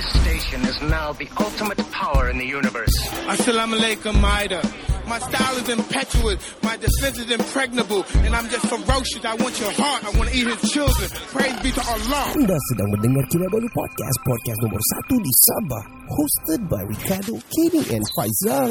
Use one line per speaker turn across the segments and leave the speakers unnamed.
This station is now the ultimate power in the universe.
Assalamu alaikum, Maida. My style is impetuous, my defense is impregnable, and I'm just ferocious. I want your heart, I want to eat his children. Praise be to Allah.
Anda sedang mendengar Kinabalu Podcast, podcast nomor satu di Sabah. Hosted by Ricardo, Kenny and Faizal.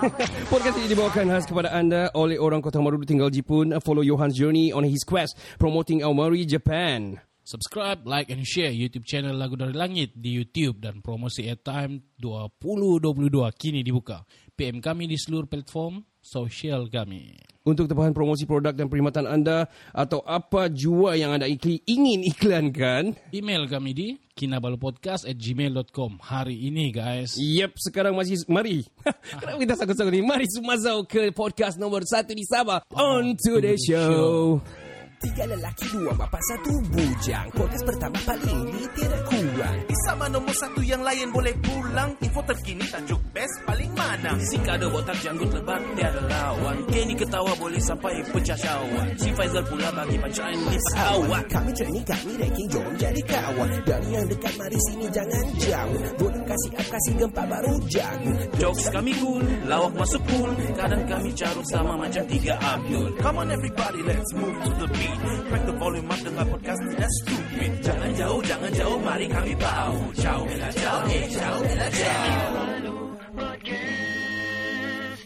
Podcast ini dibawakan khas kepada anda oleh orang Kota Marudu tinggal Jepun. Follow Johan's journey on his quest promoting Aomori Japan.
Subscribe, like and share YouTube channel Lagu Dari Langit di YouTube dan promosi airtime 2022 kini dibuka. PM kami di seluruh platform sosial kami.
Untuk tempahan promosi produk dan perkhidmatan anda atau apa jua yang anda ikli, ingin iklankan,
Email kami di kinabalupodcast at gmail.com hari ini guys.
Yep, sekarang masih mari. Kenapa kita sanggup-sanggup ni? Mari sumazau ke podcast nomor satu di Sabah. On to the show.
Tiga lelaki, dua bapa, satu bujang. Podcast pertama paling ini tiada kurang.
Sama nombor satu yang lain boleh pulang Info terkini tajuk best paling mana Si kado botak janggut lebat tiada lawan Kenny ketawa boleh sampai pecah syawak Si Faizal pula bagi pancaan lipat awak
Kami training, kami ranking, jom jadi kawan. Dari yang dekat, mari sini jangan jauh. Boleh kasih up, kasih gempa baru jago.
Jokes kami cool, lawak masuk cool Kadang kami carut sama macam tiga Abdul Come on everybody let's move to the Crack the volume up dengar podcast tidak stupid. Jangan jauh, jangan jauh, mari kami bau. Ciao, bella ciao, eh ciao, bella ciao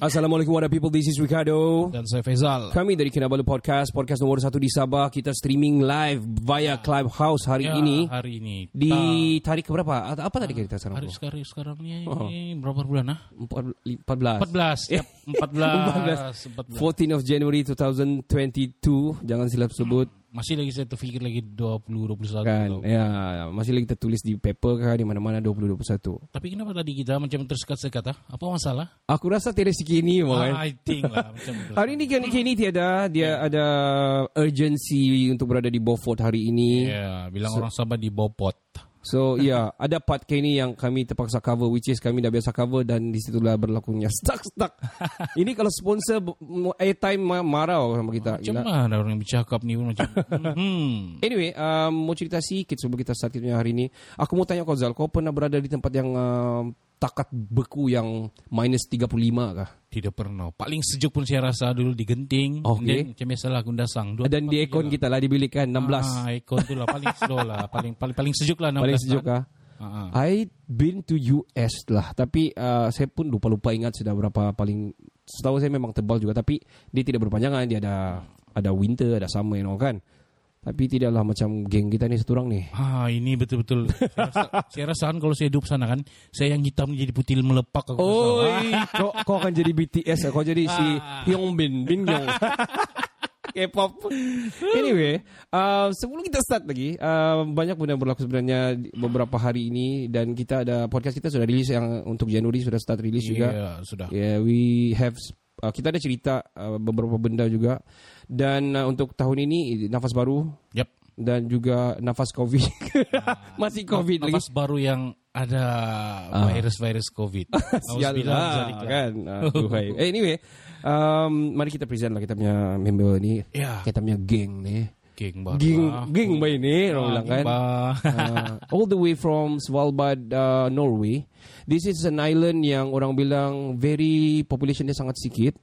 Assalamualaikum warahmatullahi people. This is Ricardo.
Dan saya Faizal.
Kami dari Kinabalu Podcast, podcast nomor satu di Sabah. Kita streaming live via Clubhouse hari
Ya,
ini.
hari ini
Di
Ta-
tarik berapa? Apa tadi kita sekarang?
hari sekarang sekarang ni
Oh.
berapa bulan ah?
Empat- 14.
14. Yep, 14. 14.
14 of January 2022. Jangan silap sebut.
Masih lagi saya terfikir lagi 20 21
Kan,
tau.
ya, masih lagi tertulis di paper kan di mana-mana 2021.
Tapi kenapa tadi kita macam tersekat-sekat ah? Apa masalah?
Aku rasa tiada sikini
Ah,
kan.
I think lah macam tu.
Hari ini kan kini tiada dia ada urgency untuk berada di Beaufort hari ini.
Ya, bilang orang Sabah di Bopot.
So ya, ada part kini yang kami terpaksa cover which is kami dah biasa cover dan di situlah berlakunya stuck stuck. ini kalau sponsor airtime ma- marah sama kita.
Macam
Gila.
mana orang yang bercakap ni pun macam hmm.
Anyway, um, mau cerita sikit sebelum kita start kita hari ini. Aku mau tanya kau Zal, kau pernah berada di tempat yang um, takat beku yang minus 35 kah?
Tidak pernah. Paling sejuk pun saya rasa dulu di Genting.
Okey.
Then, macam biasalah Gundasang. Dua
Dan di aircon
lah.
kita lah di bilik kan 16.
Ah, aircon tu lah paling slow lah. Paling paling paling sejuk lah 16
Paling sejuk kah?
Ah, ah.
I been to US lah Tapi uh, saya pun lupa-lupa ingat Sudah berapa paling Setahu saya memang tebal juga Tapi dia tidak berpanjangan Dia ada Ada winter Ada summer you know, kan Tapi tidaklah macam Geng kita ni seturang ni
Ah ini betul-betul. saya, rasa, saya rasa kan kalau saya hidup sana kan, saya yang hitam jadi putih melepak. Aku
Oi,
rasa.
kau, kau akan jadi BTS Kau jadi si Hyung Bin Bin K-pop Anyway uh, Sebelum kita start lagi uh, Banyak benda berlaku sebenarnya Beberapa hari ini Dan kita ada Podcast kita sudah rilis Yang untuk Januari Sudah start rilis juga
Ya, sudah.
Yeah, we have uh, kita ada cerita uh, beberapa benda juga. Dan uh, untuk tahun ini nafas baru.
Yap.
dan juga nafas covid. Masih covid lagi.
Nafas baru yang ada virus-virus COVID.
Sial lah kan? Uh, eh, anyway um, mari kita present lah kita punya member ni.
Ya.
kita punya geng ni
Geng baru.
geng geng baik ni orang
Ah,
bilang kan
ba-
uh, all the way from Svalbard, uh, Norway. This is an island yang orang bilang very population dia sangat sikit.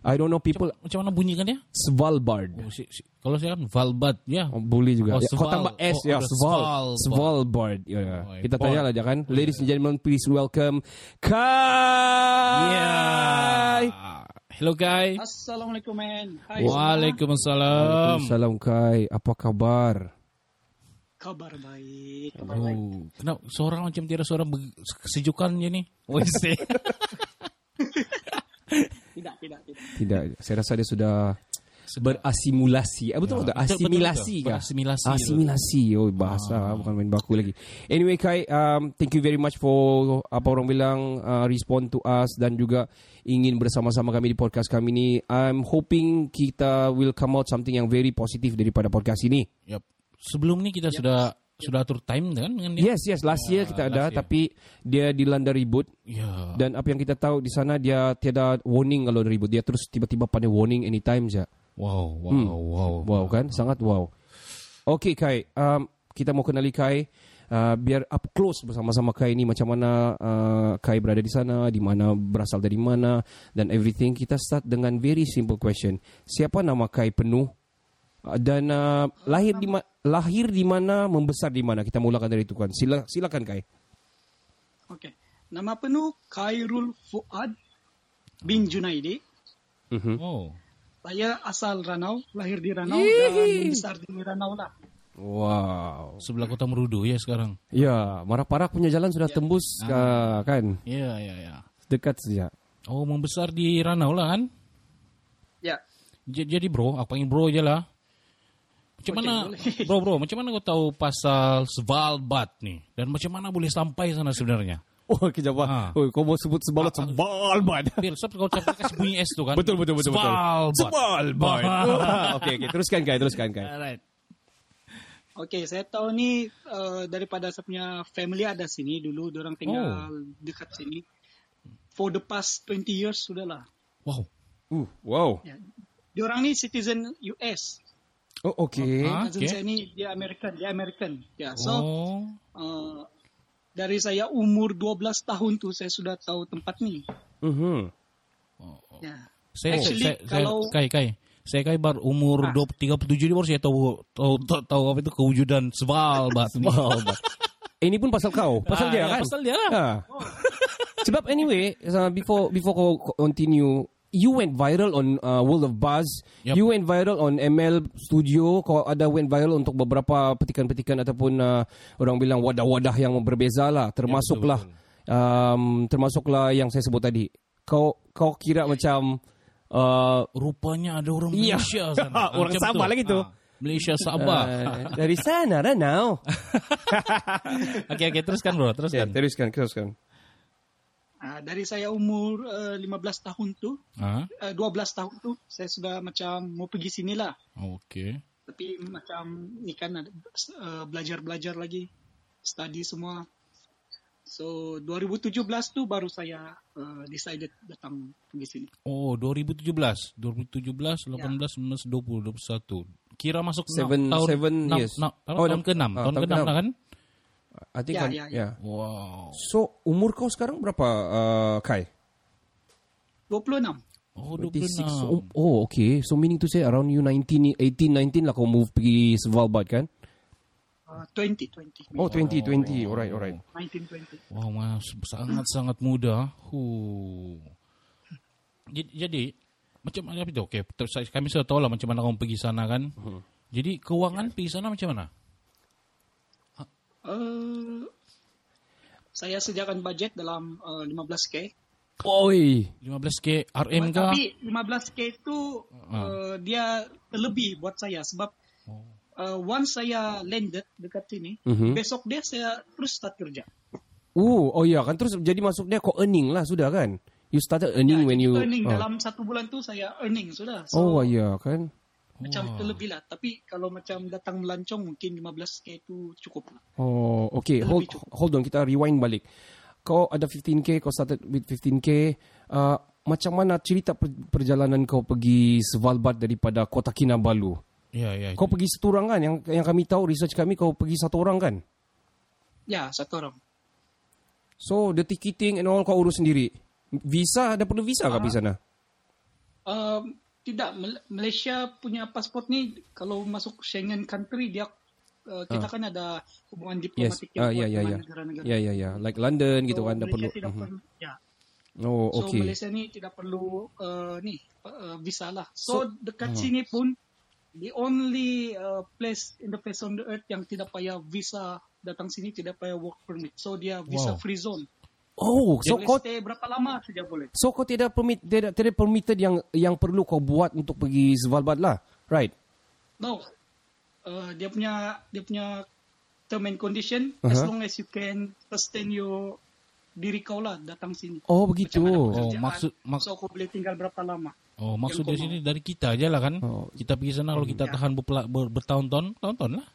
I don't know people
Macam mana bunyikan dia?
Svalbard.
Oh, si, si, kalau saya kan Valbad, ya.
Oh, boleh juga.
Oh,
ya, kau tambah S
Oh,
ya, Sval.
Svalbard.
Svalbard. Ya, ya.
Oh,
Kita tanya lah dia kan. Ladies and gentlemen, please welcome Kai.
Yeah. Hello Kai.
Assalamualaikum man. Hai.
Waalaikumsalam.
Salam Kai. Apa kabar?
Kabar baik. Kabar baik.
Oh, kenapa seorang macam tiada seorang be- kesejukan je ni? Oh.
Tidak, tidak, tidak.
Tidak. Saya rasa dia sudah berasimulasi. Eh, betul
Ya,
tak?
betul,
Asimilasi
betul,
kah?
berasimilasi.
Asimilasi. Oh, bahasa bukan main baku lagi. Anyway, Kai, um, thank you very much for apa orang bilang uh, respond to us dan juga ingin bersama-sama kami di podcast kami ni. I'm hoping kita will come out something yang very positif daripada podcast ini.
Yep. Sebelum ni kita sudah sudah atur time kan dengan dia?
Yes, yes. Last year kita
last
ada
year.
tapi dia dilanda ribut.
Ya.
Dan apa yang kita tahu di sana dia tiada warning kalau ribut. Dia terus tiba-tiba pandai warning anytime saja.
Wow, wow,
Hmm.
wow.
Wow kan? Sangat wow. Okay Kai, um, kita mau kenali Kai uh, biar up close bersama-sama Kai ni macam mana uh, Kai berada di sana, di mana berasal dari mana dan everything. Kita start dengan very simple question. Siapa nama Kai penuh? Uh, dan uh, lahir di ma- lahir di mana, membesar di mana? Kita mulakan dari itu kan. Sila, silakan Kai.
Okey. Nama penuh Khairul Fuad bin Junaidi.
Mhm.
Oh.
Saya asal Ranau, lahir di Ranau dan membesar di Ranau lah.
Wow.
Sebelah kota Merudu ya sekarang.
Ya, Marah-Parah punya jalan sudah tembus uh, kan.
Ya, ya, ya.
Dekat saja.
Oh, membesar di Ranau lah kan?
Ya.
J- jadi bro, aku panggil bro je lah. Macam mana,
boleh.
bro bro, macam mana kau tahu pasal Svalbard ni? Dan macam mana boleh sampai sana sebenarnya?
Oh, kejap.
Ha.
Ha. Oh, kau mau sebut sebalat sebalbad.
Bil, sebab kau cakap kasih bunyi S tu kan?
Betul, betul, betul. betul.
Svalbard.
Sebalbad. Okey, okey. Teruskan, Kai. Teruskan, Kai.
Alright.
Okey, saya tahu ni uh, daripada saya punya family ada sini dulu, orang tinggal dekat sini. For the past 20 years sudahlah.
Wow.
Uh, wow.
Ya. Diorang ni citizen US.
Oh, okey.
Ah,
Cousin
okay.
saya ni dia American, dia American. Ya, so
oh.
uh, dari saya umur 12 tahun tu saya sudah tahu tempat ni.
Mhm.
Ya.
Saya,
Actually,
saya, saya,
kalau-
Kai, Kai. Saya Kai bar umur
Ah.
20, 37 ni baru saya tahu, tahu, tahu, tahu apa itu kewujudan Svalbard. ni.
Svalbard. Eh, ini pun pasal kau. Pasal
Ah,
dia
ya,
kan?
pasal dia lah.
Ha. Sebab anyway, uh, before before kau continue, you went viral on uh, World of Buzz.
Yup.
You went viral on ML Studio. Kau ada went viral untuk beberapa petikan-petikan ataupun uh, orang bilang wadah-wadah yang berbeza lah. Termasuklah um, termasuklah yang saya sebut tadi. Kau kau kira macam uh,
Rupanya ada orang
Iya.
Malaysia sana.
Orang
macam
Sabah
tu.
lagi tu.
Ah, Malaysia Sabah.
uh, dari sana dah now.
Okey, okey. Teruskan bro.
Ya,
Teruskan.
teruskan, teruskan.
Uh, dari saya umur uh, 15 tahun tu,
Ah,
uh, 12 tahun tu saya sudah macam mau pergi sini lah.
Okey.
Tapi macam ni kan ada uh, belajar-belajar lagi, study semua. So 2017 tu baru saya uh, decided datang pergi sini.
Oh, 2017. 2017, 18, 19, 20, 21. Kira masuk enam-
Seven-
tahun
seven
enam-
years.
enam- tahun,
Oh,
tahun
enam.
ke-6.
Ah,
tahun
tahun
ke-6
ke-enam.
lah kan?
I think
Ya,
kan,
ya, ya.
ya.
Wow.
So umur kau sekarang berapa uh, Kai?
26.
Oh,
26.
26.
Oh, oh, okay. So meaning to say around you 19, 18, 19 lah kau move pergi Svalbard kan?
Uh, 20, 20.
Oh, 20, 20. Alright, alright.
19, 20.
Wow, mas, sangat-sangat muda. Huh. Jadi, jadi macam mana itu? Saya- kami sudah tahu lah macam mana kamu pergi sana kan. Jadi kewangan pergi sana macam mana?
Uh, saya sediakan budget dalam uh, 15k.
Oi.
15k RM kah?
Tapi 15k itu uh, dia terlebih buat saya sebab uh, once saya landed dekat sini,
Mhm.
besok dia saya terus start kerja.
Oh, oh ya kan terus jadi masuk dia kau earning lah sudah kan? You started earning
Ya,
when you
earning
ah.
dalam satu bulan tu saya earning sudah.
Oh
So
ya kan?
Macam terlebih lah. Tapi kalau macam datang melancong mungkin 15k itu cukup lah.
Oh, okay. Hold
cukup.
hold on kita rewind balik. Kau ada 15k, kau started with 15k. Uh, macam mana cerita per- perjalanan kau pergi Svalbard daripada Kota Kinabalu?
Ya, ya.
Kau pergi satu orang kan? Yang yang kami tahu research kami kau pergi satu orang kan?
Ya, satu orang.
So the ticketing and all kau urus sendiri. Visa ada perlu visa kah di sana?
Um, tidak, Mal- Malaysia punya pasport ni kalau masuk Schengen country dia uh, kita kan ada hubungan
Yes.
diplomatik
Ah
yang
ya
kuat
ya
dengan
ya.
negara-negara.
Ya ya ya. Like London gitu
So,
kan ada
Malaysia
perlu.
tidak
Mhm.
perlu ya.
Oh,
So
okay.
Malaysia ni tidak perlu uh, ni uh, visa lah. So,
So-
dekat
Hmm.
sini pun the only uh, place in the face on the earth yang tidak payah visa datang sini tidak payah work permit. So dia visa
Wow.
free zone.
Oh, so
boleh
kau
stay berapa lama saja boleh.
so kau tidak permit tidak tidak permitted yang yang perlu kau buat untuk pergi Svalbard lah. Right.
No. Uh, dia punya dia punya term and condition as
Uh-huh.
long as you can sustain your diri kau lah datang sini.
Oh, begitu.
Oh, maksud- mak-
so kau boleh tinggal berapa lama.
Oh, maksud
kau
sini dari kita aja lah kan.
Oh.
Kita pergi sana kalau kita
Ya.
tahan berpela- ber, bertahun-tahun, tahun-tahun lah.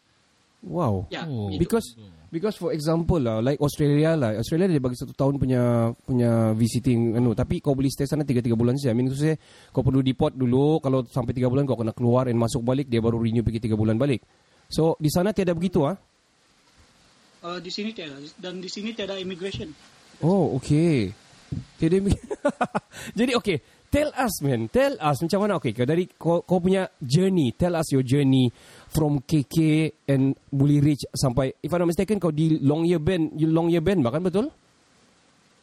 Wow.
Ya,
Oh.
itu.
Because because for example lah like Australia lah Australia dia bagi satu tahun punya punya visiting anu tapi kau boleh stay sana 3 3 bulan saja. I mean to say kau perlu deport dulu kalau sampai 3 bulan kau kena keluar dan masuk balik dia baru renew pergi 3 bulan balik. So di sana tiada begitu ah.
Uh, di sini tiada dan di sini tiada immigration.
Oh, okay. Jadi, jadi okay. Tell us, man. Tell us macam mana. Okay, kau dari kau, kau punya journey. Tell us your journey from KK and boleh reach sampai. If I'm not mistaken, kau di Long Year Band, you Long Year Band, bahkan betul?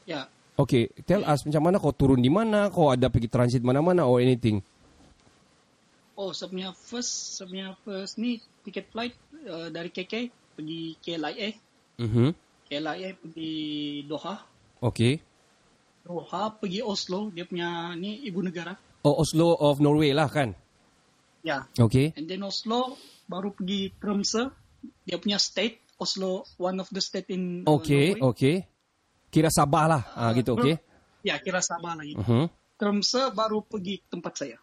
Ya,
Okay, tell us macam mana kau turun di mana, kau ada pergi transit mana-mana or anything.
Oh, sebenarnya first, sebenarnya first ni tiket flight uh, dari KK pergi KLIA,
Mhm.
KLIA pergi Doha,
Okay.
Doha pergi Oslo, dia punya ni ibu negara.
Oh, Oslo of Norway lah kan?
Ya,
Okay.
and then Oslo baru pergi Tromsø, dia punya state, Oslo one of the state in uh,
Okay,
Norway.
okay. Kira Sabah lah. Ah, gitu, okay.
Ya, kira Sabah lagi.
Mhm.
Tromsø baru pergi tempat saya.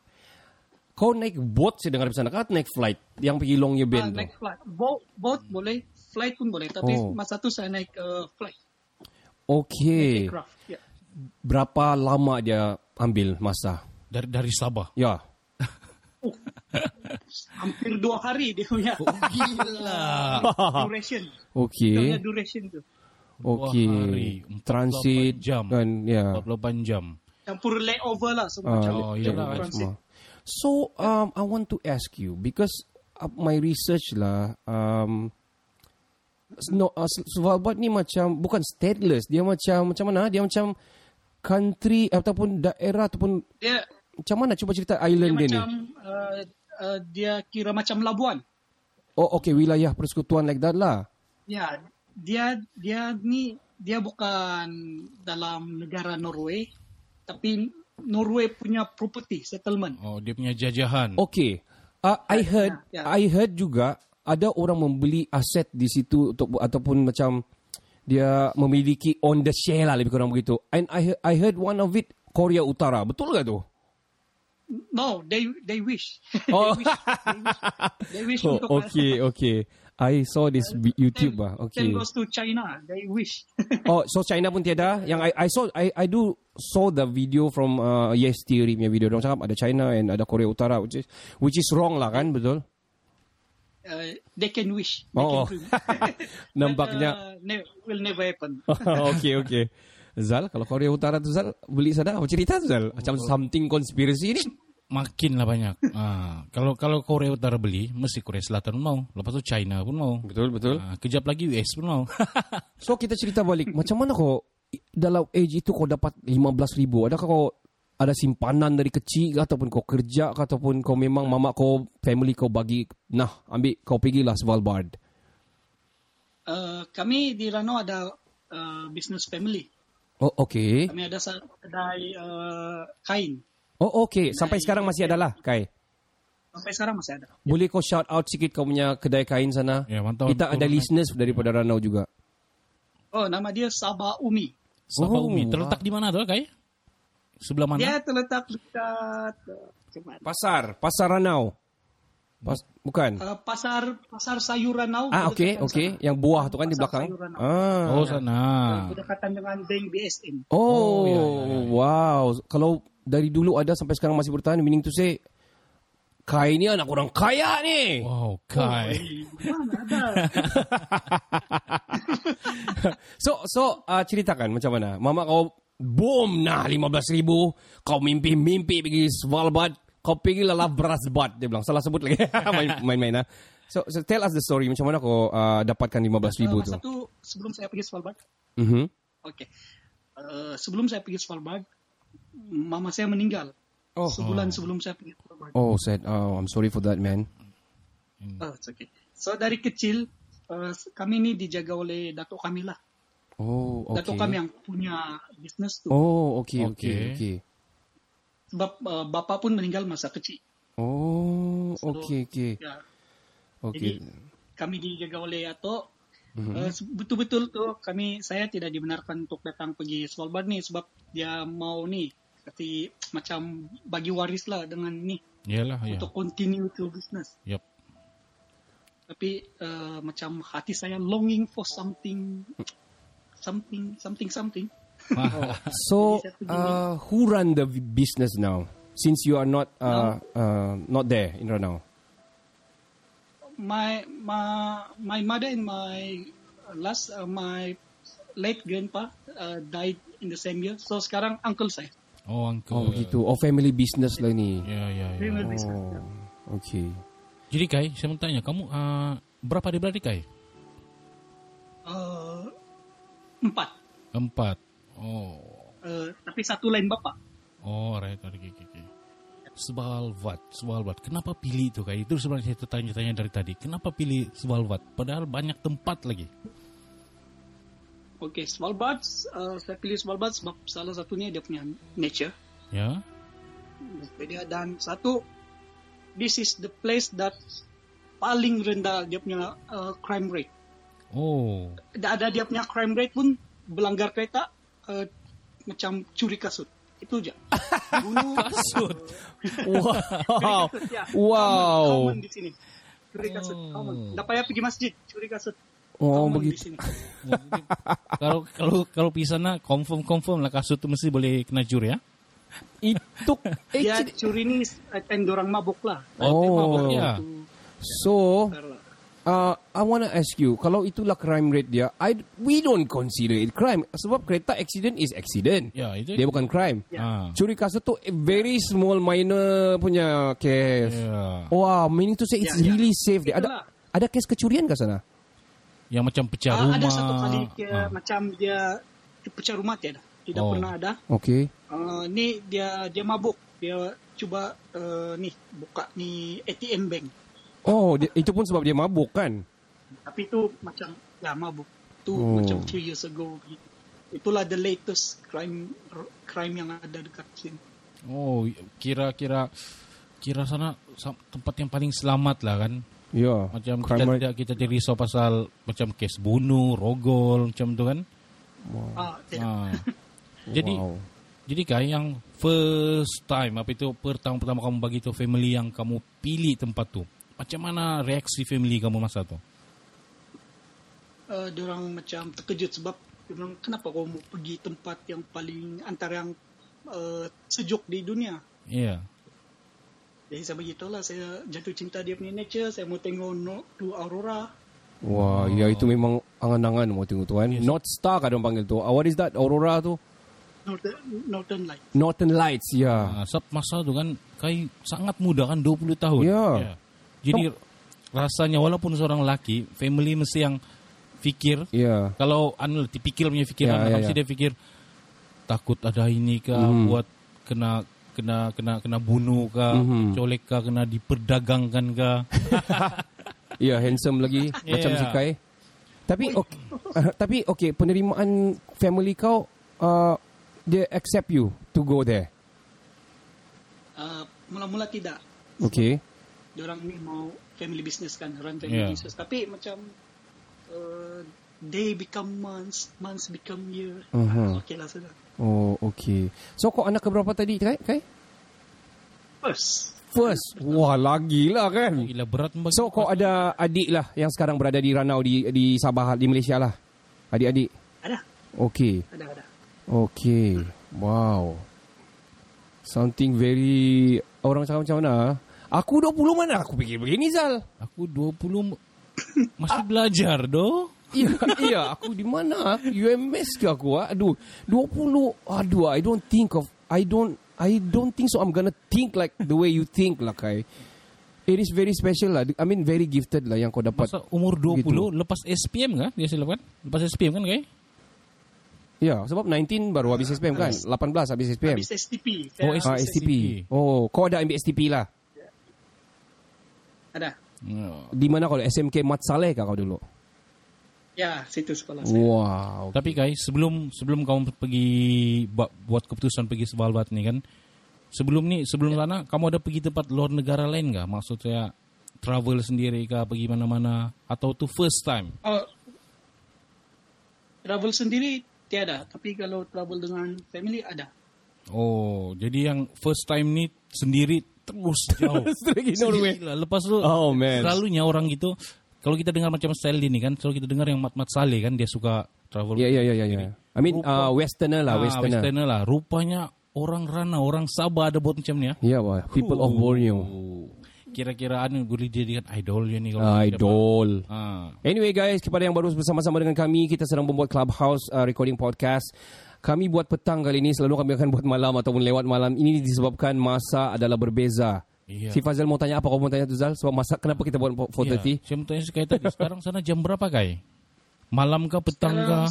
Kau naik boat saya dengar di sana kan naik flight yang pergi Long Year
Ah,
Band tu.
naik flight, boat, boat boleh, flight pun boleh, tapi
Oh.
masa tu saya naik uh, flight,
Okay.
aircraft.
Berapa lama dia ambil masa?
Dari dari Sabah.
Ya.
Hampir dua hari dia punya
Oh, Gila.
duration. Dia punya duration tu.
Dua
Okay.
hari, 48
Transit
jam.
kan ya.
48 jam.
Campur layover lah semua
Ah,
macam.
Oh,
ya,
iyalah,
transit.
semua. So um, I want to ask you because uh, my research lah um, no, uh, Svalbard ni macam bukan stateless dia macam macam mana dia macam country ataupun daerah ataupun
Dia,
macam mana cuba cerita
dia
island dia,
macam
ni
uh, uh, dia kira macam Labuan.
oh okay wilayah persekutuan like that lah
Ya, dia dia ni dia bukan dalam negara Norway, tapi Norway punya property settlement.
Oh, dia punya jajahan.
okay uh, I heard
ya.
I heard juga ada orang membeli aset di situ untuk ataupun macam dia memiliki on the share lah lebih kurang begitu and I I heard one of it Korea Utara betul ke tu
No, they they wish.
Oh.
they wish. They wish, they wish
Oh, okay, okay. I saw this YouTube ah. Okay.
Then goes to China. They wish.
Oh, so China pun tiada. Yang I I saw I I do saw the video from uh, Yes Theory punya video. Dong cakap ada China and ada Korea Utara which is which is wrong lah kan, betul?
Uh, they can wish. They
Oh.
can dream.
Nampaknya
But, uh, ne- will never happen.
okay, okay. Zal, kalau Korea Utara tu Zal beli sana apa cerita tu Zal? Macam something conspiracy ni.
Makin lah banyak. ah, kalau kalau Korea Utara beli, mesti Korea Selatan pun mau. Lepas tu China pun mau.
Betul, betul.
Ah, kejap lagi US pun mau.
So kita cerita balik, macam mana kau dalam age itu kau dapat 15 ribu? Adakah kau ada simpanan dari kecil ke ataupun kau kerja ke ataupun kau memang mama kau, family kau bagi, nah ambil kau pergilah Svalbard.
Uh, kami di Rano ada uh, business family.
Oh okay.
Kami ada sa- kedai uh, kain.
Oh okay, sampai sekarang masih ada lah Kai.
Sampai sekarang masih ada.
Boleh kau shout out sikit kau punya kedai kain sana?
Ya, mantap.
Kita ada listeners daripada Ranau juga.
Oh, nama dia Sabah Umi.
Sabah
Oh,
Umi. Terletak di mana tu, Kai? Sebelah mana?
Dia terletak dekat uh, macam mana?
Pasar, Pasar Ranau. Pas, bukan.
Uh, pasar pasar sayur Ranau.
Ah okay.
sana.
Yang buah tu kan di
Pasar
belakang.
sayuran.
Ah.
Oh, sana.
Berdekatan dengan Bank BSN.
Oh,
Oh, ya, ya, ya.
wow. Kalau dari dulu ada sampai sekarang masih bertahan, meaning to say, Kai ni anak orang kaya ni.
Wow, Kai.
Mana ada?
So, so uh, ceritakan macam mana. Mama kau, boom, nah 15 ribu. Kau mimpi-mimpi pergi Svalbard. Kau pergi lelah Brasbad. Dia bilang, salah sebut lagi. Main- Main-main lah. So, so, tell us the story. Macam mana kau uh, dapatkan 15 ribu
Uh,
tu?
masa tu sebelum saya pergi Svalbard.
Mhm.
Oke. Eh, sebelum saya pergi Svalbard, mama saya meninggal.
Oh.
Sebulan sebelum saya pergi Svalbard.
Oh, sad. Oh, I'm sorry for that, man.
Oh, it's okay. So dari kecil eh, kami ini dijaga oleh datuk kami lah.
Oh, okay.
Datuk kami yang punya bisnis tuh.
Oh, okay, okay,
Okay.
okay.
Sebab eh, bapak pun meninggal masa kecil.
Oh,
So,
okay, okay.
Ya,
Okay.
Jadi kami dijaga oleh atok.
Mhm.
Eh, se- betul-betul tuh kami saya tidak dibenarkan untuk datang pergi Svalbard nih sebab dia mau nih seperti macam bagi waris lah dengan nih
Yalah, ya.
untuk continue to business.
Yep.
Tapi eh, macam hati saya longing for something something something something.
So, uh, who run the business now? Since you are not uh, uh, not there in Ranau.
My my my mother and my last uh, my late grandpa uh, died in the same year. So sekarang uncle saya.
Oh, uncle.
Oh begitu. Oh family business lah ni.
Ya, ya, ya.
Family business.
Oh, okay.
Jadi Kai, saya mau tanya, kamu uh, berapa adik-beradik Kai?
Uh, empat.
Empat. Oh.
Uh, tapi satu lain bapak.
Oh, right. Okay, okay, okay. Svalbard, Svalbard. Kenapa pilih itu Kai? Itu sebenarnya saya tanya-tanya dari tadi. Kenapa pilih Svalbard? Padahal banyak tempat lagi.
Okay, Svalbard. Uh, saya pilih Svalbard sebab salah satunya dia punya nature.
Ya.
Dia dan satu, this is the place that paling rendah dia punya uh, crime rate.
Oh.
Ada, dia punya crime rate pun belanggar kereta uh, macam curi kasut. Itu je. Bunuh
Kasut.
Wow.
ya.
Wow.
Common, common di sini. Curi kasut. Common. Tak payah pergi masjid. Curi kasut.
Oh
di
begitu.
sini.
kalau kalau kalau pergi sana confirm confirm lah kasut tu mesti boleh kena juri ya.
Itu
Dia
actually.
curi ni time orang mabuk lah.
Oh.
ya.
So uh, I wanna ask you, kalau itulah crime rate dia, I we don't consider it crime sebab kereta accident is accident.
Ya, itu.
Dia bukan crime.
Ah.
Curi kasut tu a very small minor punya case.
Ya.
Wow, meaning to say it's
Ya, ya.
really safe. Dia. Ada
Itulah.
ada kes kecurian ke sana?
Yang macam pecah
Ah,
rumah.
ada satu kali dia
Ah.
macam dia pecah rumah tiada. Tidak
Oh.
pernah ada.
Okay.
Uh, ni dia dia mabuk. Dia cuba uh, ni buka ni ATM bank.
Oh, dia, itu pun sebab dia mabuk kan?
Tapi itu macam ya mabuk. Tu
Oh.
macam 3 years ago. Itulah the latest crime crime yang ada dekat sini.
Oh, kira-kira kira sana sa- tempat yang paling selamat lah kan.
Ya.
Macam kita
crime rate.
tidak kita tidak risau pasal macam kes bunuh, rogol macam tu kan.
Ah, tidak.
Ah. Jadi
Wow.
jadi kan yang first time apa itu pertama-pertama kamu bagi tu family yang kamu pilih tempat tu. Macam mana reaksi family kamu masa tu?
Uh, diorang macam terkejut sebab diorang kenapa kau mau pergi tempat yang paling antara yang uh, sejuk di dunia.
Ya.
Jadi saya begitulah saya jatuh cinta dia punya nature. Saya mau tengok no, tu aurora.
Wah, ya itu memang angan-angan mau tengok tu kan. North Star kan orang panggil tu. Ah, what is that? Aurora tu?
Northern, Northern Light.
Northern Lights, ya.
Ah, sebab masa tu kan kai sangat muda kan 20 tahun.
Ya.
Jadi rasanya walaupun seorang lelaki, family mesti yang fikir
Ya.
kalau anu tipikal punya fikiran
Ya, ya,
mesti
ya.
dia fikir takut ada ini kah
Mhm.
buat kena kena kena kena bunuh kah
Mhm.
colek kah kena diperdagangkan kah
Ya, handsome lagi macam
Ya.
si Kai. Tapi okay, uh, tapi okay, penerimaan family kau uh, dia accept you to go there.
Uh, mula-mula tidak.
Okay.
Diorang ni mau family business kan, run family
Yeah.
business. Tapi macam uh, day become months, months become year.
Mhm.
Okay lah sudah.
Oh, okay. So kau anak keberapa tadi, Kai? Kai?
First,
First. Wah, lagi lah kan.
gila berat membagi
So kau ada adik lah yang sekarang berada di Ranau di di Sabah di Malaysia lah. Adik-adik.
ada,
Okay.
ada, ada.
Okay. Wow. Something very orang cakap macam mana? Aku 20 mana aku fikir begini Zal.
aku 20 masih belajar doh
Iya, iya, aku di mana? UMS ke aku? ah? Aduh, 20. Aduh, I don't think of I don't I don't think so I'm gonna think like the way you think lah Kai. It is very special lah. I mean very gifted lah yang kau dapat.
masa umur 20
Gitu.
lepas SPM kah dia sila kan lepas SPM kan kai
Ya, sebab 19 baru habis SPM kan? 18 habis SPM.
Habis STP.
Oh,
Saya-
Ah, STP. Oh, kau ada ambil STP lah.
Ada.
Ya.
Di mana kau SMK Mat Saleh kah kau dulu?
Ya, situ sekolah saya.
Wow.
Tapi Kai, sebelum sebelum kamu pergi buat keputusan pergi Svalbard ni kan, sebelum ni sebelum sana kamu ada pergi tempat luar negara lain kah? Maksud saya travel sendiri kah, pergi mana-mana atau tu first time?
Oh, travel sendiri tiada. Tapi kalau travel dengan family ada.
Oh, jadi yang first time ni sendiri terus jauh.
Lagi Norway.
Gila, lepas tu
Oh, man.
selalunya orang gitu kalau kita dengar macam style ini kan, kalau kita dengar yang Mat Mat Saleh kan dia suka travel.
Ya, ya, ya, ya, ya. I mean uh, westerner lah,
Ah,
westerner.
westerner lah. Rupanya orang Rana, orang Sabah ada buat macam ni ya.
Ya, wah. People of Borneo.
Kira-kira anu boleh dijadikan idol ya ni kalau
Ah. Idol.
Ah.
Anyway guys, kepada yang baru bersama-sama dengan kami, kita sedang membuat Clubhouse uh, recording podcast. Kami buat petang kali ini, selalu kami akan buat malam ataupun lewat malam. Ini disebabkan masa adalah berbeza.
Iya.
Si Fazal mau tanya apa? Kau mau tanya tu Zal? Sebab masa kenapa kita buat 4.30?
Ya, saya mau tanya sekali tadi. Sekarang sana jam berapa kai? Malam kah, petang kah?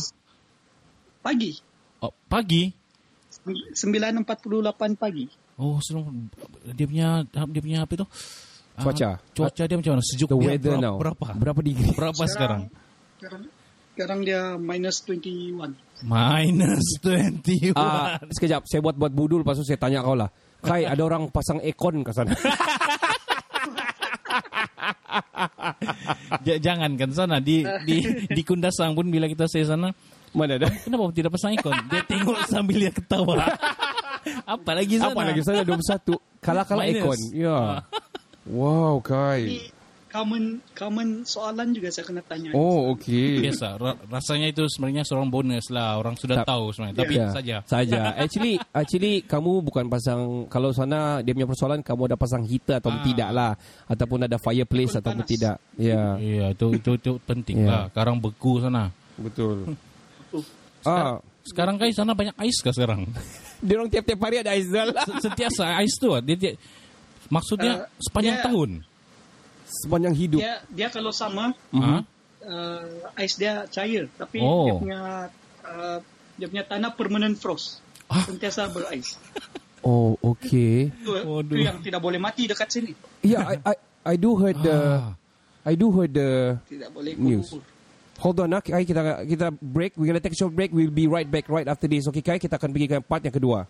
Pagi.
Oh, pagi?
9.48 pagi.
Oh, sebelum dia punya dia punya apa itu?
Cuaca.
cuaca dia macam mana? Sejuk
The
dia
weather
berapa,
now.
Berapa?
Berapa degree?
Berapa sekarang?
Sekarang, sekarang dia minus 21.
Minus 21.
Ah, sekejap, saya buat buat budul lepas tu saya tanya kau lah. Kai, ada orang pasang aircon ke sana?
Ja- jangan kan sana di di di Kundasang pun bila kita saya sana
Mana ada?
kenapa tidak pasang ikon dia tengok sambil dia ketawa apa lagi sana
Apa lagi sana 21? Kalah-kalah aircon. Ya. Wow, Kai.
Common common soalan juga saya kena tanya.
Oh, okey.
biasa ra- rasanya itu sebenarnya seorang bonus lah orang sudah
Tak-
tahu sebenarnya tapi
Ya,
saja
Saja. Actually, actually kamu bukan pasang kalau sana dia punya persoalan kamu ada pasang heater atau
Ah.
tidak lah ataupun ada fireplace
Takut
ataupun
panas.
tidak. Ya,
iya itu itu itu penting
Ya.
lah sekarang beku sana
betul.
Oh,
Ah,
sekarang kai sana banyak ais kah sekarang
dia orang tiap-tiap hari ada Aizal.
Se- sentiasa ais tu ah. dia, dia maksudnya
Uh,
sepanjang
dia-
tahun
Sepanjang hidup.
dia dia kalau sama
Ah?
uh, ais dia cair tapi
Oh.
dia punya uh, dia punya tanah permanent frost.
Ah.
Sentiasa berais.
Oh, okay.
Itu,
Waduh.
itu yang tidak boleh mati dekat sini.
Yeah, I, I, I do heard the,
Ah.
I do heard the.
Tidak boleh
News. Hold on, nak. Kai, kita kita break. We're gonna take a short break. We'll be right back right after this. Okay, Kai, kita akan pergi ke part yang kedua.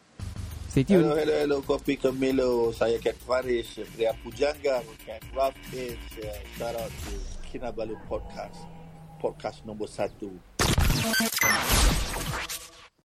Stay tuned.
Hello, hello, hello, Kopi Kemilo. Saya Kat Faris, Pria Pujangga, Kat Rough. Uh, shout out to Kinabalu Podcast. Podcast nombor satu.